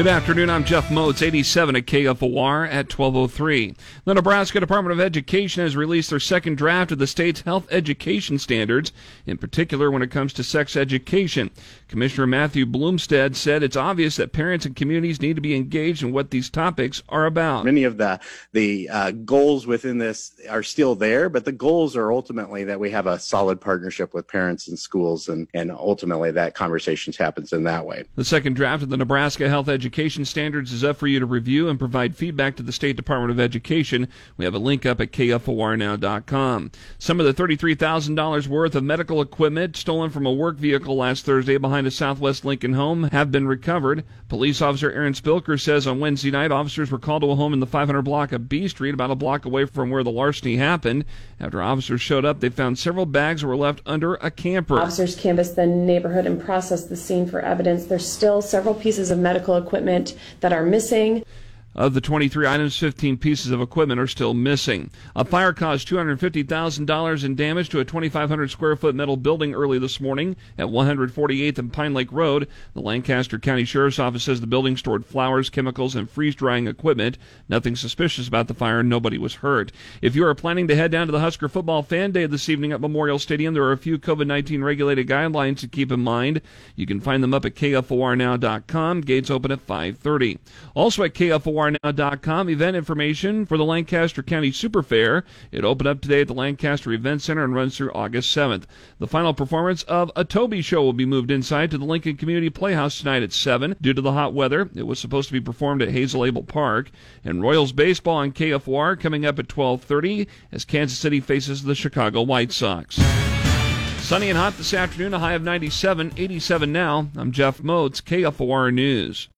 Good afternoon. I'm Jeff Moats, 87 at KFOR at 1203. The Nebraska Department of Education has released their second draft of the state's health education standards, in particular when it comes to sex education. Commissioner Matthew Blomstedt said it's obvious that parents and communities need to be engaged in what these topics are about. Many of the the uh, goals within this are still there, but the goals are ultimately that we have a solid partnership with parents and schools, and and ultimately that conversations happens in that way. The second draft of the Nebraska Health Education education standards is up for you to review and provide feedback to the State Department of Education. We have a link up at kfornow.com. Some of the $33,000 worth of medical equipment stolen from a work vehicle last Thursday behind a Southwest Lincoln home have been recovered. Police officer Erin Spilker says on Wednesday night officers were called to a home in the 500 block of B Street, about a block away from where the larceny happened. After officers showed up, they found several bags were left under a camper. Officers canvassed the neighborhood and processed the scene for evidence. There's still several pieces of medical equipment equipment that are missing. Of the 23 items, 15 pieces of equipment are still missing. A fire caused $250,000 in damage to a 2,500 square foot metal building early this morning at 148th and Pine Lake Road. The Lancaster County Sheriff's Office says the building stored flowers, chemicals, and freeze drying equipment. Nothing suspicious about the fire. Nobody was hurt. If you are planning to head down to the Husker Football Fan Day this evening at Memorial Stadium, there are a few COVID 19 regulated guidelines to keep in mind. You can find them up at KFORnow.com. Gates open at 5:30. Also at KFOR KFORnow.com event information for the Lancaster County Super Fair. It opened up today at the Lancaster Event Center and runs through August 7th. The final performance of A Toby Show will be moved inside to the Lincoln Community Playhouse tonight at 7. Due to the hot weather, it was supposed to be performed at Hazel Abel Park. And Royals baseball on KFOR coming up at 12:30 as Kansas City faces the Chicago White Sox. Sunny and hot this afternoon, a high of 97, 87 now. I'm Jeff Moats, KFOR News.